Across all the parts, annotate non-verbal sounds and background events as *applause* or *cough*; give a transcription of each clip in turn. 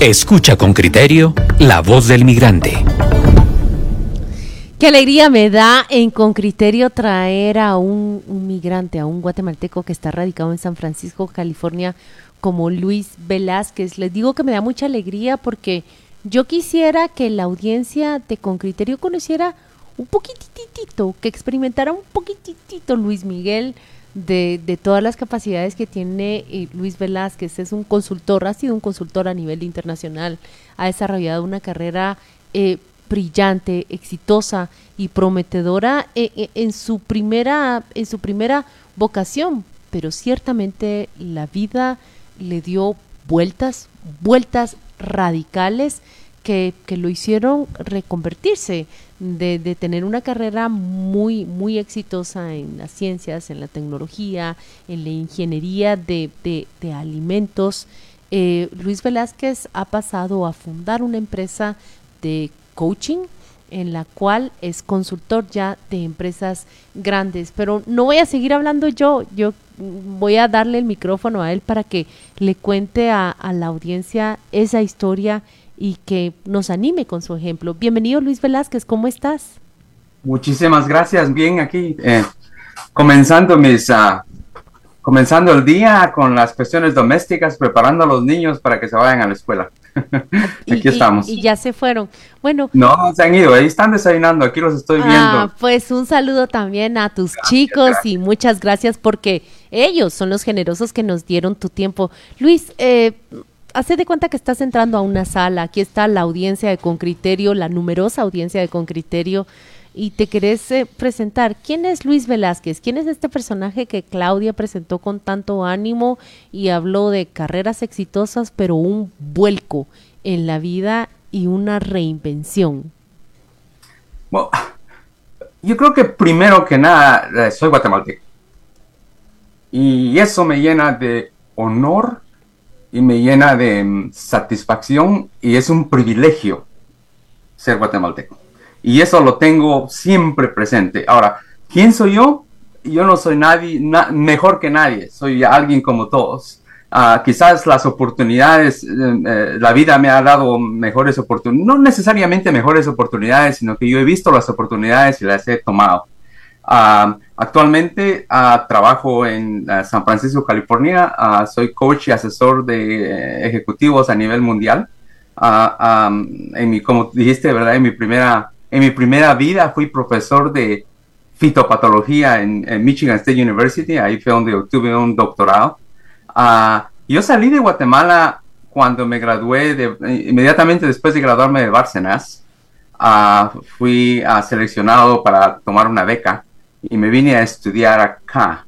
Escucha con criterio la voz del migrante. Qué alegría me da en con criterio traer a un, migrante, a un guatemalteco que está radicado en San Francisco, California, como Luis Velázquez. Les digo que me da mucha alegría porque yo quisiera que la audiencia de con criterio conociera un poquitito, que experimentara un poquitito Luis Miguel de, de, todas las capacidades que tiene eh, Luis Velázquez. Es un consultor, ha sido un consultor a nivel internacional, ha desarrollado una carrera eh, brillante, exitosa y prometedora eh, en, su primera, en su primera vocación, pero ciertamente la vida le dio vueltas, vueltas radicales que, lo hicieron reconvertirse de, tener una carrera muy, muy exitosa en las ciencias, en la tecnología, en la ingeniería de, de, alimentos. Eh, Luis Velázquez ha pasado a fundar una empresa de coaching en la cual es consultor ya de empresas grandes. Pero no voy a seguir hablando yo, yo voy a darle el micrófono a él para que le cuente a la audiencia esa historia y que nos anime con su ejemplo. Bienvenido Luis Velázquez, ¿cómo estás? Muchísimas gracias, bien aquí, eh, comenzando mis, uh, comenzando el día con las cuestiones domésticas, preparando a los niños para que se vayan a la escuela. *laughs* aquí estamos. Y, ya se fueron. Bueno. No, se han ido, ahí están desayunando, aquí los estoy viendo. Ah, pues un saludo también a tus chicos y muchas gracias porque ellos son los generosos que nos dieron tu tiempo. Luis, eh, hace de cuenta que estás entrando a una sala, aquí está la audiencia de Con Criterio, la numerosa audiencia de Con Criterio, y te querés eh, presentar. ¿Quién es Luis Velázquez? ¿Quién es este personaje que Claudia presentó con tanto ánimo y habló de carreras exitosas, pero un vuelco en la vida y una reinvención? Bueno, yo creo que primero que nada eh, soy guatemalteco. Y eso me llena de honor y me llena de mm, satisfacción y es un privilegio ser guatemalteco. Y eso lo tengo siempre presente. Ahora, ¿quién soy yo? Yo no soy nadie mejor que nadie, soy alguien como todos. Ah, quizás las oportunidades, eh, eh, la vida me ha dado mejores oportunidades, no necesariamente mejores oportunidades, sino que yo he visto las oportunidades y las he tomado. Ah, actualmente ah, trabajo en ah, San Francisco, California. soy coach y asesor de ejecutivos a nivel mundial. en mi, como dijiste, ¿verdad? En mi, primera, en mi primera vida fui profesor de fitopatología en, Michigan State University. Ahí fue donde obtuve un doctorado. yo salí de Guatemala cuando me gradué, de, inmediatamente después de graduarme de Bárcenas. fui seleccionado para tomar una beca y me vine a estudiar acá.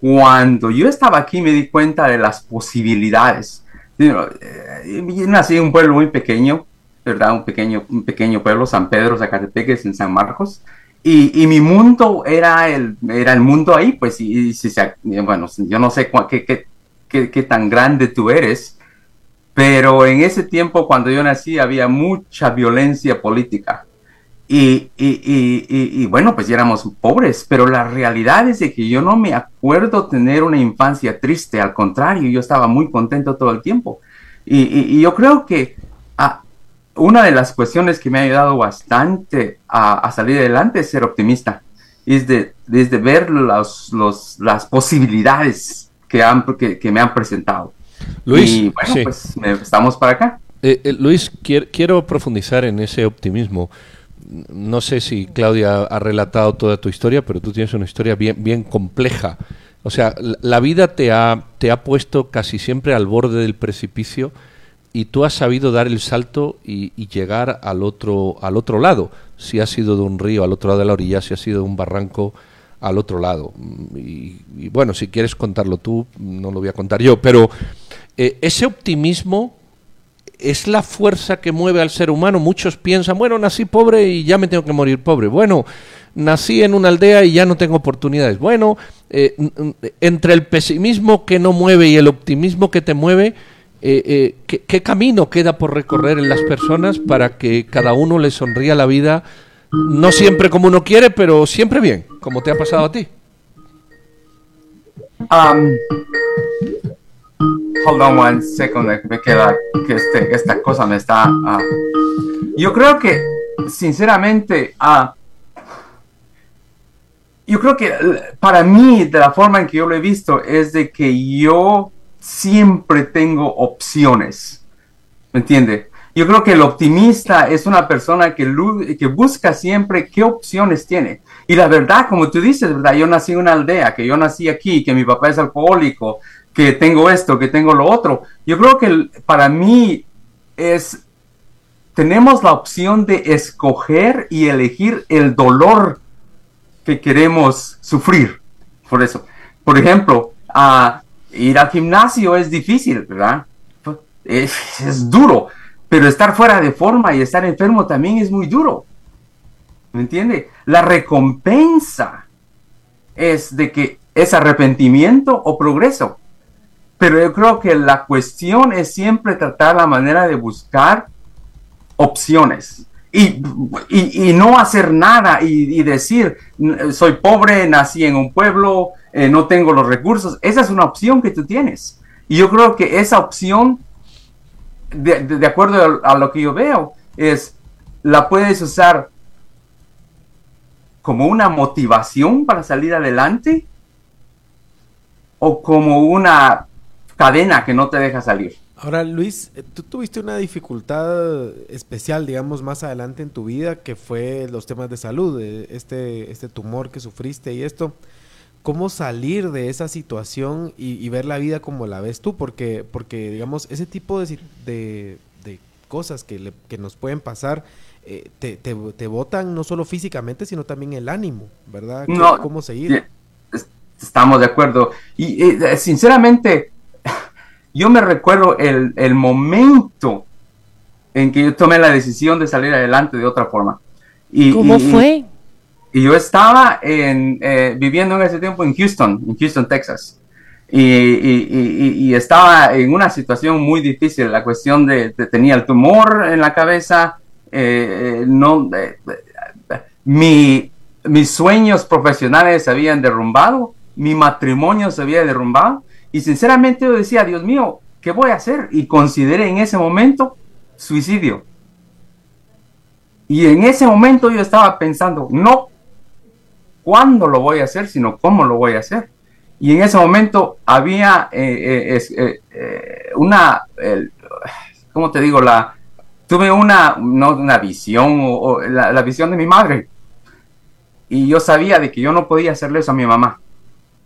Cuando yo estaba aquí me di cuenta de las posibilidades. Yo eh, nací en un pueblo muy pequeño, ¿verdad? Un pequeño, un pequeño pueblo, San Pedro, Zacatepeques, en San Marcos. Y, y, mi mundo era el, era el mundo ahí, pues, y, si bueno, yo no sé qué, qué, qué, qué, tan grande tú eres, pero en ese tiempo cuando yo nací había mucha violencia política. Y, y, y, y, bueno, pues ya éramos pobres, pero la realidad es de que yo no me acuerdo tener una infancia triste, al contrario, yo estaba muy contento todo el tiempo. Y, yo creo que ah, una de las cuestiones que me ha ayudado bastante a, salir adelante es ser optimista, es de, desde ver los, los, las posibilidades que, han, que, me han presentado. Luis, y bueno, pues estamos para acá. Eh, eh, Luis, quiero profundizar en ese optimismo no sé si Claudia ha relatado toda tu historia, pero tú tienes una historia bien, bien compleja. O sea, la vida te ha, te ha puesto casi siempre al borde del precipicio y tú has sabido dar el salto y, llegar al otro, al otro lado. Si ha sido de un río al otro lado de la orilla, si ha sido de un barranco al otro lado. Y, bueno, si quieres contarlo tú, no lo voy a contar yo, pero eh, ese optimismo es la fuerza que mueve al ser humano. Muchos piensan, bueno, nací pobre y ya me tengo que morir pobre. Bueno, nací en una aldea y ya no tengo oportunidades. Bueno, eh, entre el pesimismo que no mueve y el optimismo que te mueve, eh, eh, ¿qué, camino queda por recorrer en las personas para que cada uno le sonría la vida, no siempre como uno quiere, pero siempre bien, como te ha pasado a ti? Hold on one second, me queda que este, esta cosa me está... ah. yo creo que, sinceramente, ah, yo creo que para mí, de la forma en que yo lo he visto, es de que yo siempre tengo opciones. ¿Me entiende? Yo creo que el optimista es una persona que, que busca siempre qué opciones tiene. Y la verdad, como tú dices, ¿verdad? Yo nací en una aldea, que yo nací aquí, que mi papá es alcohólico, que tengo esto, que tengo lo otro. Yo creo que para mí es, tenemos la opción de escoger y elegir el dolor que queremos sufrir. Por eso, por ejemplo, a ir al gimnasio es difícil, ¿verdad? Es, es duro, pero estar fuera de forma y estar enfermo también es muy duro. ¿Me entiende? La recompensa es de que es arrepentimiento o progreso. Pero yo creo que la cuestión es siempre tratar la manera de buscar opciones. Y, y- no hacer nada y, decir, "N- soy pobre, nací en un pueblo, eh, no tengo los recursos. Esa es una opción que tú tienes. Y yo creo que esa opción, de, de- acuerdo a, a lo que yo veo, es, la puedes usar como una motivación para salir adelante o como una cadena que no te deja salir. Ahora, Luis, eh, tú tuviste una dificultad especial, digamos, más adelante en tu vida, que fue los temas de salud, eh, este, este tumor que sufriste y esto. ¿Cómo salir de esa situación y, y ver la vida como la ves tú? Porque, porque digamos, ese tipo de, de, de cosas que, le- que nos pueden pasar eh, te, te, te botan no solo físicamente, sino también el ánimo, ¿verdad? ¿Qué- No, ¿Cómo seguir? Estamos de acuerdo. Y eh, sinceramente, *laughs* yo me recuerdo el, el momento en que yo tomé la decisión de salir adelante de otra forma. Y, ¿Cómo y- fue? Y yo estaba eh, viviendo en ese tiempo en Houston, en Houston, Texas. Y, estaba en una situación muy difícil. La cuestión de, de- tenía el tumor en la cabeza. eh, eh, no, mi, mis sueños profesionales se habían derrumbado. Mi matrimonio se había derrumbado. Y sinceramente yo decía, Dios mío, ¿qué voy a hacer? Y consideré en ese momento suicidio. Y en ese momento yo estaba pensando, no cuándo lo voy a hacer, sino cómo lo voy a hacer. Y en ese momento había eh, eh, eh, una, el- ¿cómo te digo? La, tuve una, no, una visión, o, la, visión de mi madre. Y yo sabía de que yo no podía hacerle eso a mi mamá.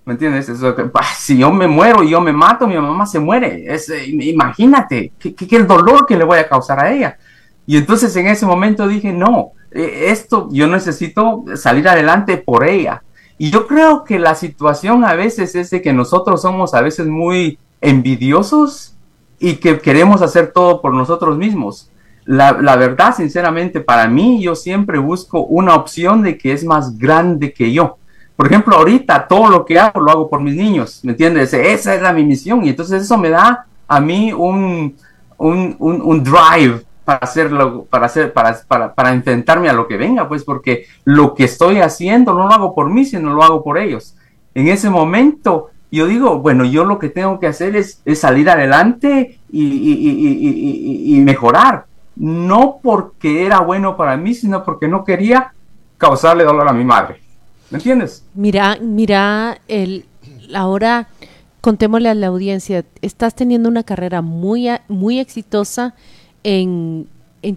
¿Me entiendes? Eso que, bah, si yo me muero y yo me mato, mi mamá se muere. Es, imagínate, qué, el dolor que le voy a causar a ella. Y entonces en ese momento dije, no, esto yo necesito salir adelante por ella. Y yo creo que la situación a veces es de que nosotros somos a veces muy envidiosos y que queremos hacer todo por nosotros mismos. La, la verdad, sinceramente, para mí, yo siempre busco una opción de que es más grande que yo. Por ejemplo, ahorita todo lo que hago lo hago por mis niños, ¿me entiendes? Esa es la mi misión y entonces eso me da a mí un, un, un drive para hacerlo, para hacer, para, para, para enfrentarme a lo que venga, pues porque lo que estoy haciendo no lo hago por mí, sino lo hago por ellos. En ese momento yo digo, bueno, yo lo que tengo que hacer es, es salir adelante y, y, y, y, mejorar. No porque era bueno para mí, sino porque no quería causarle dolor a mi madre. ¿Me entiendes? Mira, mira, el, ahora contémosle a la audiencia, estás teniendo una carrera muy, muy exitosa en,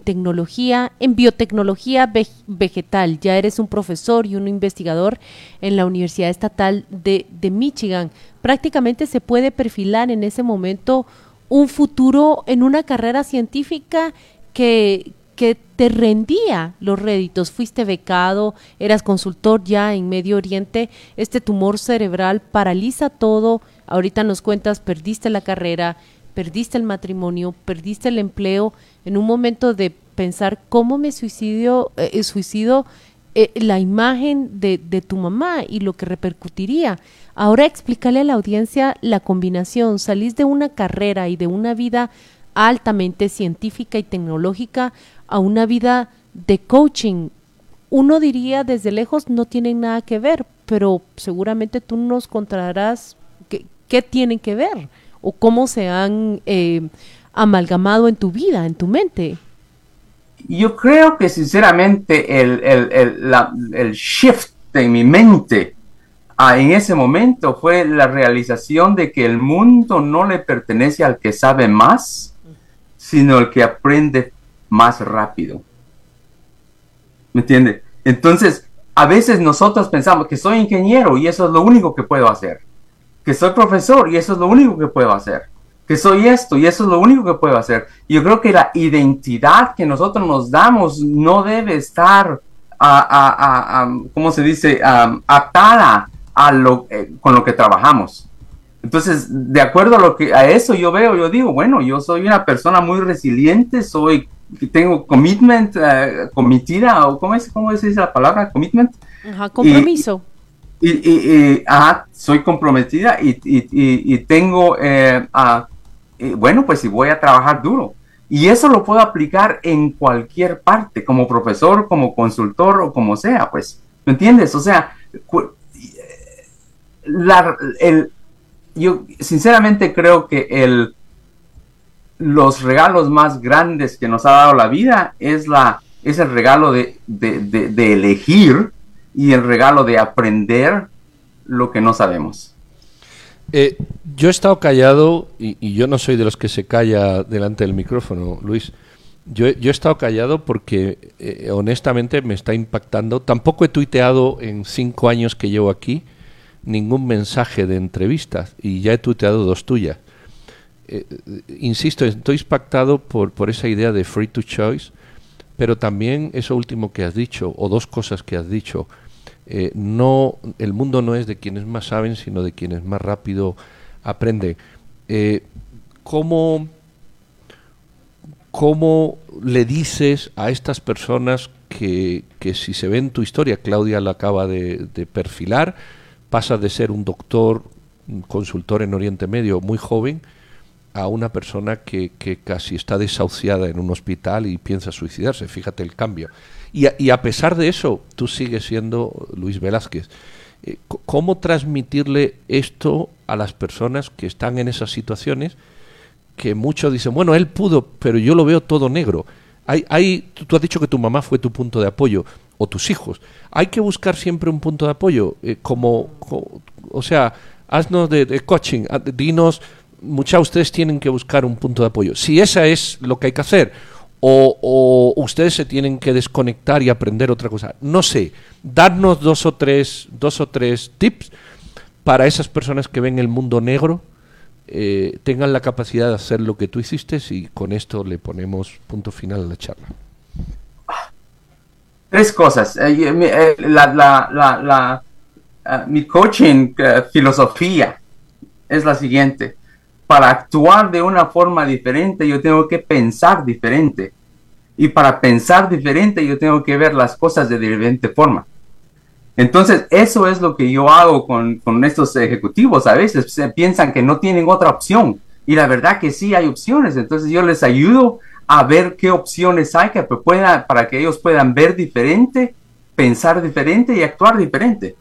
tecnología, en biotecnología veg- vegetal. Ya eres un profesor y un investigador en la Universidad Estatal de, de Michigan. Prácticamente se puede perfilar en ese momento un futuro en una carrera científica que, que te rendía los réditos. Fuiste becado, eras consultor ya en Medio Oriente. Este tumor cerebral paraliza todo. Ahorita nos cuentas, perdiste la carrera, perdiste el matrimonio, perdiste el empleo. En un momento de pensar cómo me suicidio, eh, suicido eh, la imagen de, de tu mamá y lo que repercutiría. Ahora explícale a la audiencia la combinación. Salís de una carrera y de una vida altamente científica y tecnológica a una vida de coaching. Uno diría desde lejos no tienen nada que ver, pero seguramente tú nos contarás qué, qué tienen que ver o cómo se han eh, amalgamado en tu vida, en tu mente? Yo creo que sinceramente el, el, el, shift en mi mente en ese momento fue la realización de que el mundo no le pertenece al que sabe más, sino al que aprende más rápido. ¿Me entiende? Entonces, a veces nosotros pensamos que soy ingeniero y eso es lo único que puedo hacer. Que soy profesor y eso es lo único que puedo hacer. Que soy esto y eso es lo único que puedo hacer. Yo creo que la identidad que nosotros nos damos no debe estar, a, a, a, ¿cómo se dice?, atada a lo, eh, con lo que trabajamos. Entonces, de acuerdo a lo que a eso yo veo, yo digo, bueno, yo soy una persona muy resiliente, soy tengo commitment, uh, comitida, o ¿cómo es, cómo es esa palabra? Commitment. Ajá, compromiso. Y, y, y ajá, soy comprometida y, y tengo, eh, bueno, pues si voy a trabajar duro. Y eso lo puedo aplicar en cualquier parte, como profesor, como consultor o como sea, pues, ¿me entiendes? O sea, la, el, yo sinceramente creo que el, los regalos más grandes que nos ha dado la vida es, la, es el regalo de, de, elegir y el regalo de aprender lo que no sabemos. Eh, yo he estado callado y, yo no soy de los que se calla delante del micrófono, Luis. Yo, yo he estado callado porque eh, honestamente me está impactando. Tampoco he tuiteado en cinco años que llevo aquí ningún mensaje de entrevistas y ya he tuiteado dos tuyas. Eh, insisto, estoy impactado por, por esa idea de free to choice, pero también eso último que has dicho, o dos cosas que has dicho. Eh, no, el mundo no es de quienes más saben, sino de quienes más rápido aprenden. Eh, ¿cómo, ¿Cómo le dices a estas personas que, que si se ve en tu historia, Claudia la acaba de, perfilar, pasa de ser un doctor, consultor en Oriente Medio muy joven, a una persona que, que, casi está desahuciada en un hospital y piensa suicidarse. Fíjate el cambio. Y a, y a pesar de eso, tú sigues siendo Luis Velázquez. Eh, ¿Cómo transmitirle esto a las personas que están en esas situaciones que muchos dicen, bueno, él pudo, pero yo lo veo todo negro? Hay, hay, tú has dicho que tu mamá fue tu punto de apoyo, o tus hijos. Hay que buscar siempre un punto de apoyo, eh, como, o sea, haznos de, de coaching, dinos muchas ustedes tienen que buscar un punto de apoyo. Si esa es lo que hay que hacer, o, ustedes se tienen que desconectar y aprender otra cosa. No sé, darnos dos o tres, dos o tres tips para esas personas que ven el mundo negro, eh, tengan la capacidad de hacer lo que tú hiciste y con esto le ponemos punto final a la charla. Tres cosas. Eh, eh, la, mi coaching filosofía es la siguiente para actuar de una forma diferente, yo tengo que pensar diferente. Y para pensar diferente, yo tengo que ver las cosas de diferente forma. Entonces, eso es lo que yo hago con, con estos ejecutivos. A veces se piensan que no tienen otra opción. Y la verdad que sí hay opciones. Entonces, yo les ayudo a ver qué opciones hay que pueda, para que ellos puedan ver diferente, pensar diferente y actuar diferente.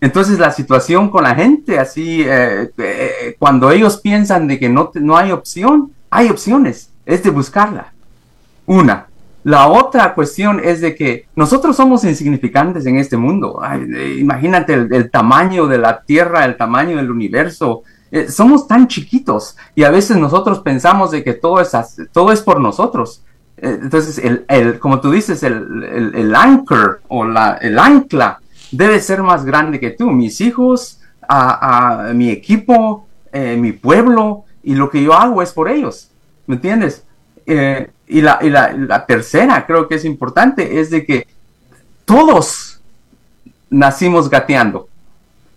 Entonces la situación con la gente, así, eh, eh, cuando ellos piensan de que no, no hay opción, hay opciones, es de buscarla. Una. La otra cuestión es de que nosotros somos insignificantes en este mundo. Eh, imagínate el, tamaño de la Tierra, el tamaño del universo. somos tan chiquitos y a veces nosotros pensamos de que todo es, todo es por nosotros. entonces, el, el, como tú dices, el, el, el anchor o la, el ancla debe ser más grande que tú. Mis hijos, a, mi equipo, eh, mi pueblo, y lo que yo hago es por ellos. ¿Me entiendes? Eh, y, la, y la, tercera, creo que es importante, es de que todos nacimos gateando.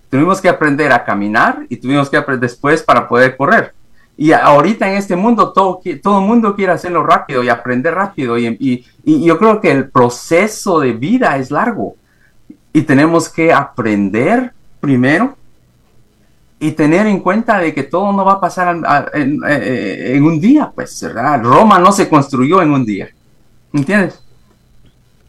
Tuvimos que aprender a caminar y tuvimos que aprender después para poder correr. Y ahorita en este mundo todo, todo el mundo quiere hacerlo rápido y aprender rápido. Y, y, y, yo creo que el proceso de vida es largo. Y tenemos que aprender primero y tener en cuenta de que todo no va a pasar eh, en, un día, pues, ¿verdad? Roma no se construyó en un día. ¿Entiendes?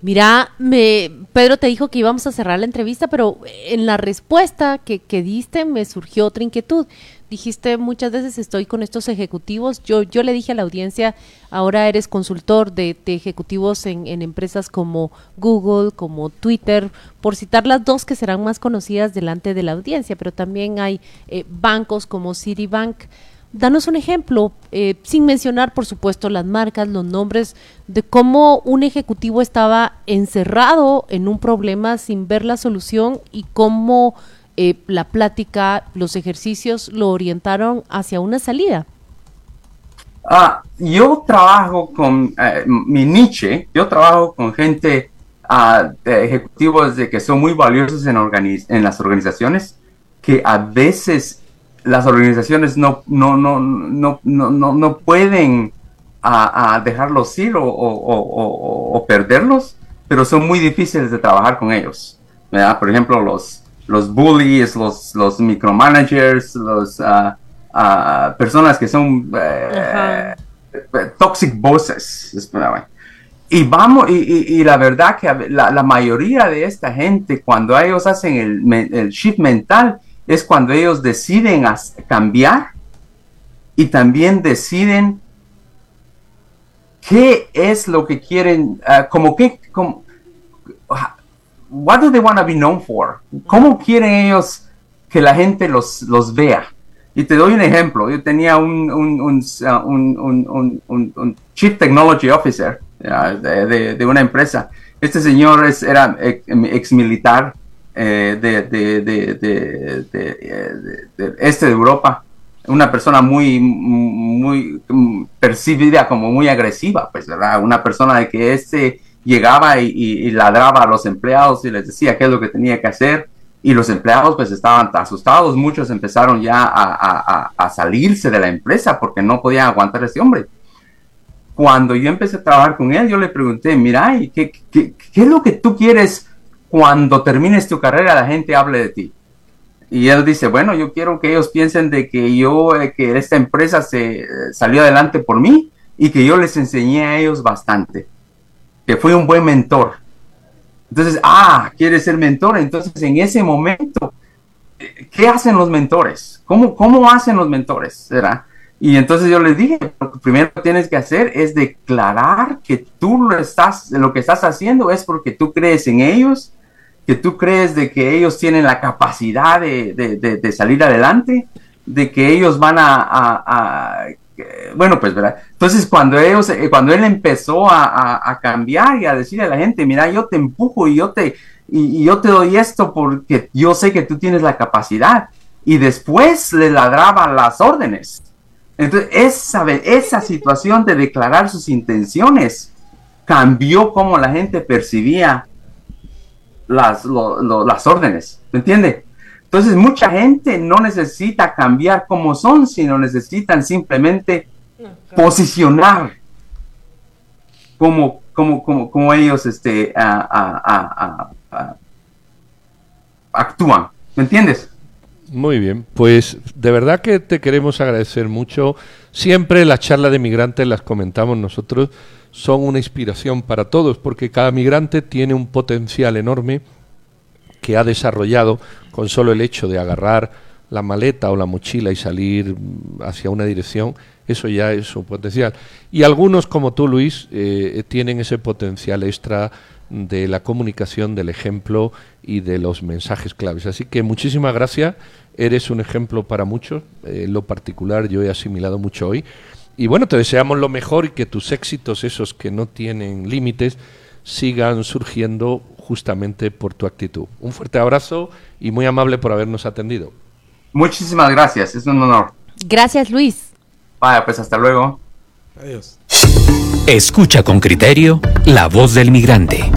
Mira, me, Pedro te dijo que íbamos a cerrar la entrevista, pero en la respuesta que, que diste me surgió otra inquietud. Dijiste muchas veces estoy con estos ejecutivos. Yo, yo le dije a la audiencia, ahora eres consultor de, ejecutivos en, empresas como Google, como Twitter, por citar las dos que serán más conocidas delante de la audiencia, pero también hay eh, bancos como Citibank. Danos un ejemplo, eh, sin mencionar, por supuesto, las marcas, los nombres, de cómo un ejecutivo estaba encerrado en un problema sin ver la solución y cómo eh, la plática, los ejercicios lo orientaron hacia una salida. Ah, yo trabajo con eh, mi niche, yo trabajo con gente, ah, ejecutivos de que son muy valiosos en, las organizaciones, que a veces las organizaciones no, no, no, no, no, no, pueden dejarlos ir o, perderlos, pero son muy difíciles de trabajar con ellos. Por ejemplo, los, los bullies, los, los micromanagers, los uh, personas que son eh, toxic bosses. Y vamos, y, y, la verdad que la, la, mayoría de esta gente, cuando ellos hacen el, el shift mental, es cuando ellos deciden cambiar y también deciden qué es lo que quieren, uh, como que, como, what do they want to be known for? ¿Cómo quieren ellos que la gente los, los vea? Y te doy un ejemplo. Yo tenía un, un, un, uh, un Chief Technology Officer de, de, una empresa. Este señor es, era ex militar eh, de, de, de, de, este de Europa, una persona muy, muy percibida como muy agresiva, pues, ¿verdad? Una persona de que este llegaba y, ladraba a los empleados y les decía qué es lo que tenía que hacer y los empleados pues estaban asustados, muchos empezaron ya a, salirse de la empresa porque no podían aguantar a este hombre. Cuando yo empecé a trabajar con él, yo le pregunté, mira, ¿qué, qué, qué es lo que tú quieres cuando termines tu carrera la gente hable de ti. Y él dice, bueno, yo quiero que ellos piensen de que yo, eh, que esta empresa se eh, salió adelante por mí y que yo les enseñé a ellos bastante, que fui un buen mentor. Entonces, ah, quieres ser mentor. Entonces, en ese momento, ¿qué hacen los mentores? ¿Cómo, cómo hacen los mentores? ¿Será? Y entonces yo les dije, lo primero que tienes que hacer es declarar que tú lo, estás, lo que estás haciendo es porque tú crees en ellos que tú crees de que ellos tienen la capacidad de, salir adelante, de que ellos van a, bueno, pues, ¿verdad? Entonces, cuando ellos, eh, cuando él empezó a, cambiar y a decirle a la gente, mira, yo te empujo y yo te, y, yo te doy esto porque yo sé que tú tienes la capacidad, y después le ladraban las órdenes. Entonces, esa, esa *laughs* situación de declarar sus intenciones cambió cómo la gente percibía las, las órdenes, ¿me entiende? Entonces mucha gente no necesita cambiar como son, sino necesitan simplemente posicionar como, como, como, como ellos este, actúan, ¿me entiendes? Muy bien, pues de verdad que te queremos agradecer mucho. Siempre las charlas de migrantes las comentamos nosotros son una inspiración para todos, porque cada migrante tiene un potencial enorme que ha desarrollado con solo el hecho de agarrar la maleta o la mochila y salir hacia una dirección, eso ya es su potencial. Y algunos, como tú, Luis, eh, tienen ese potencial extra de la comunicación, del ejemplo y de los mensajes claves. Así que muchísimas gracias, eres un ejemplo para muchos, en lo particular yo he asimilado mucho hoy. Y bueno, te deseamos lo mejor y que tus éxitos, esos que no tienen límites, sigan surgiendo justamente por tu actitud. Un fuerte abrazo y muy amable por habernos atendido. Muchísimas gracias, es un honor. Gracias, Luis. Vaya, pues hasta luego. Adiós. Escucha con criterio la voz del migrante.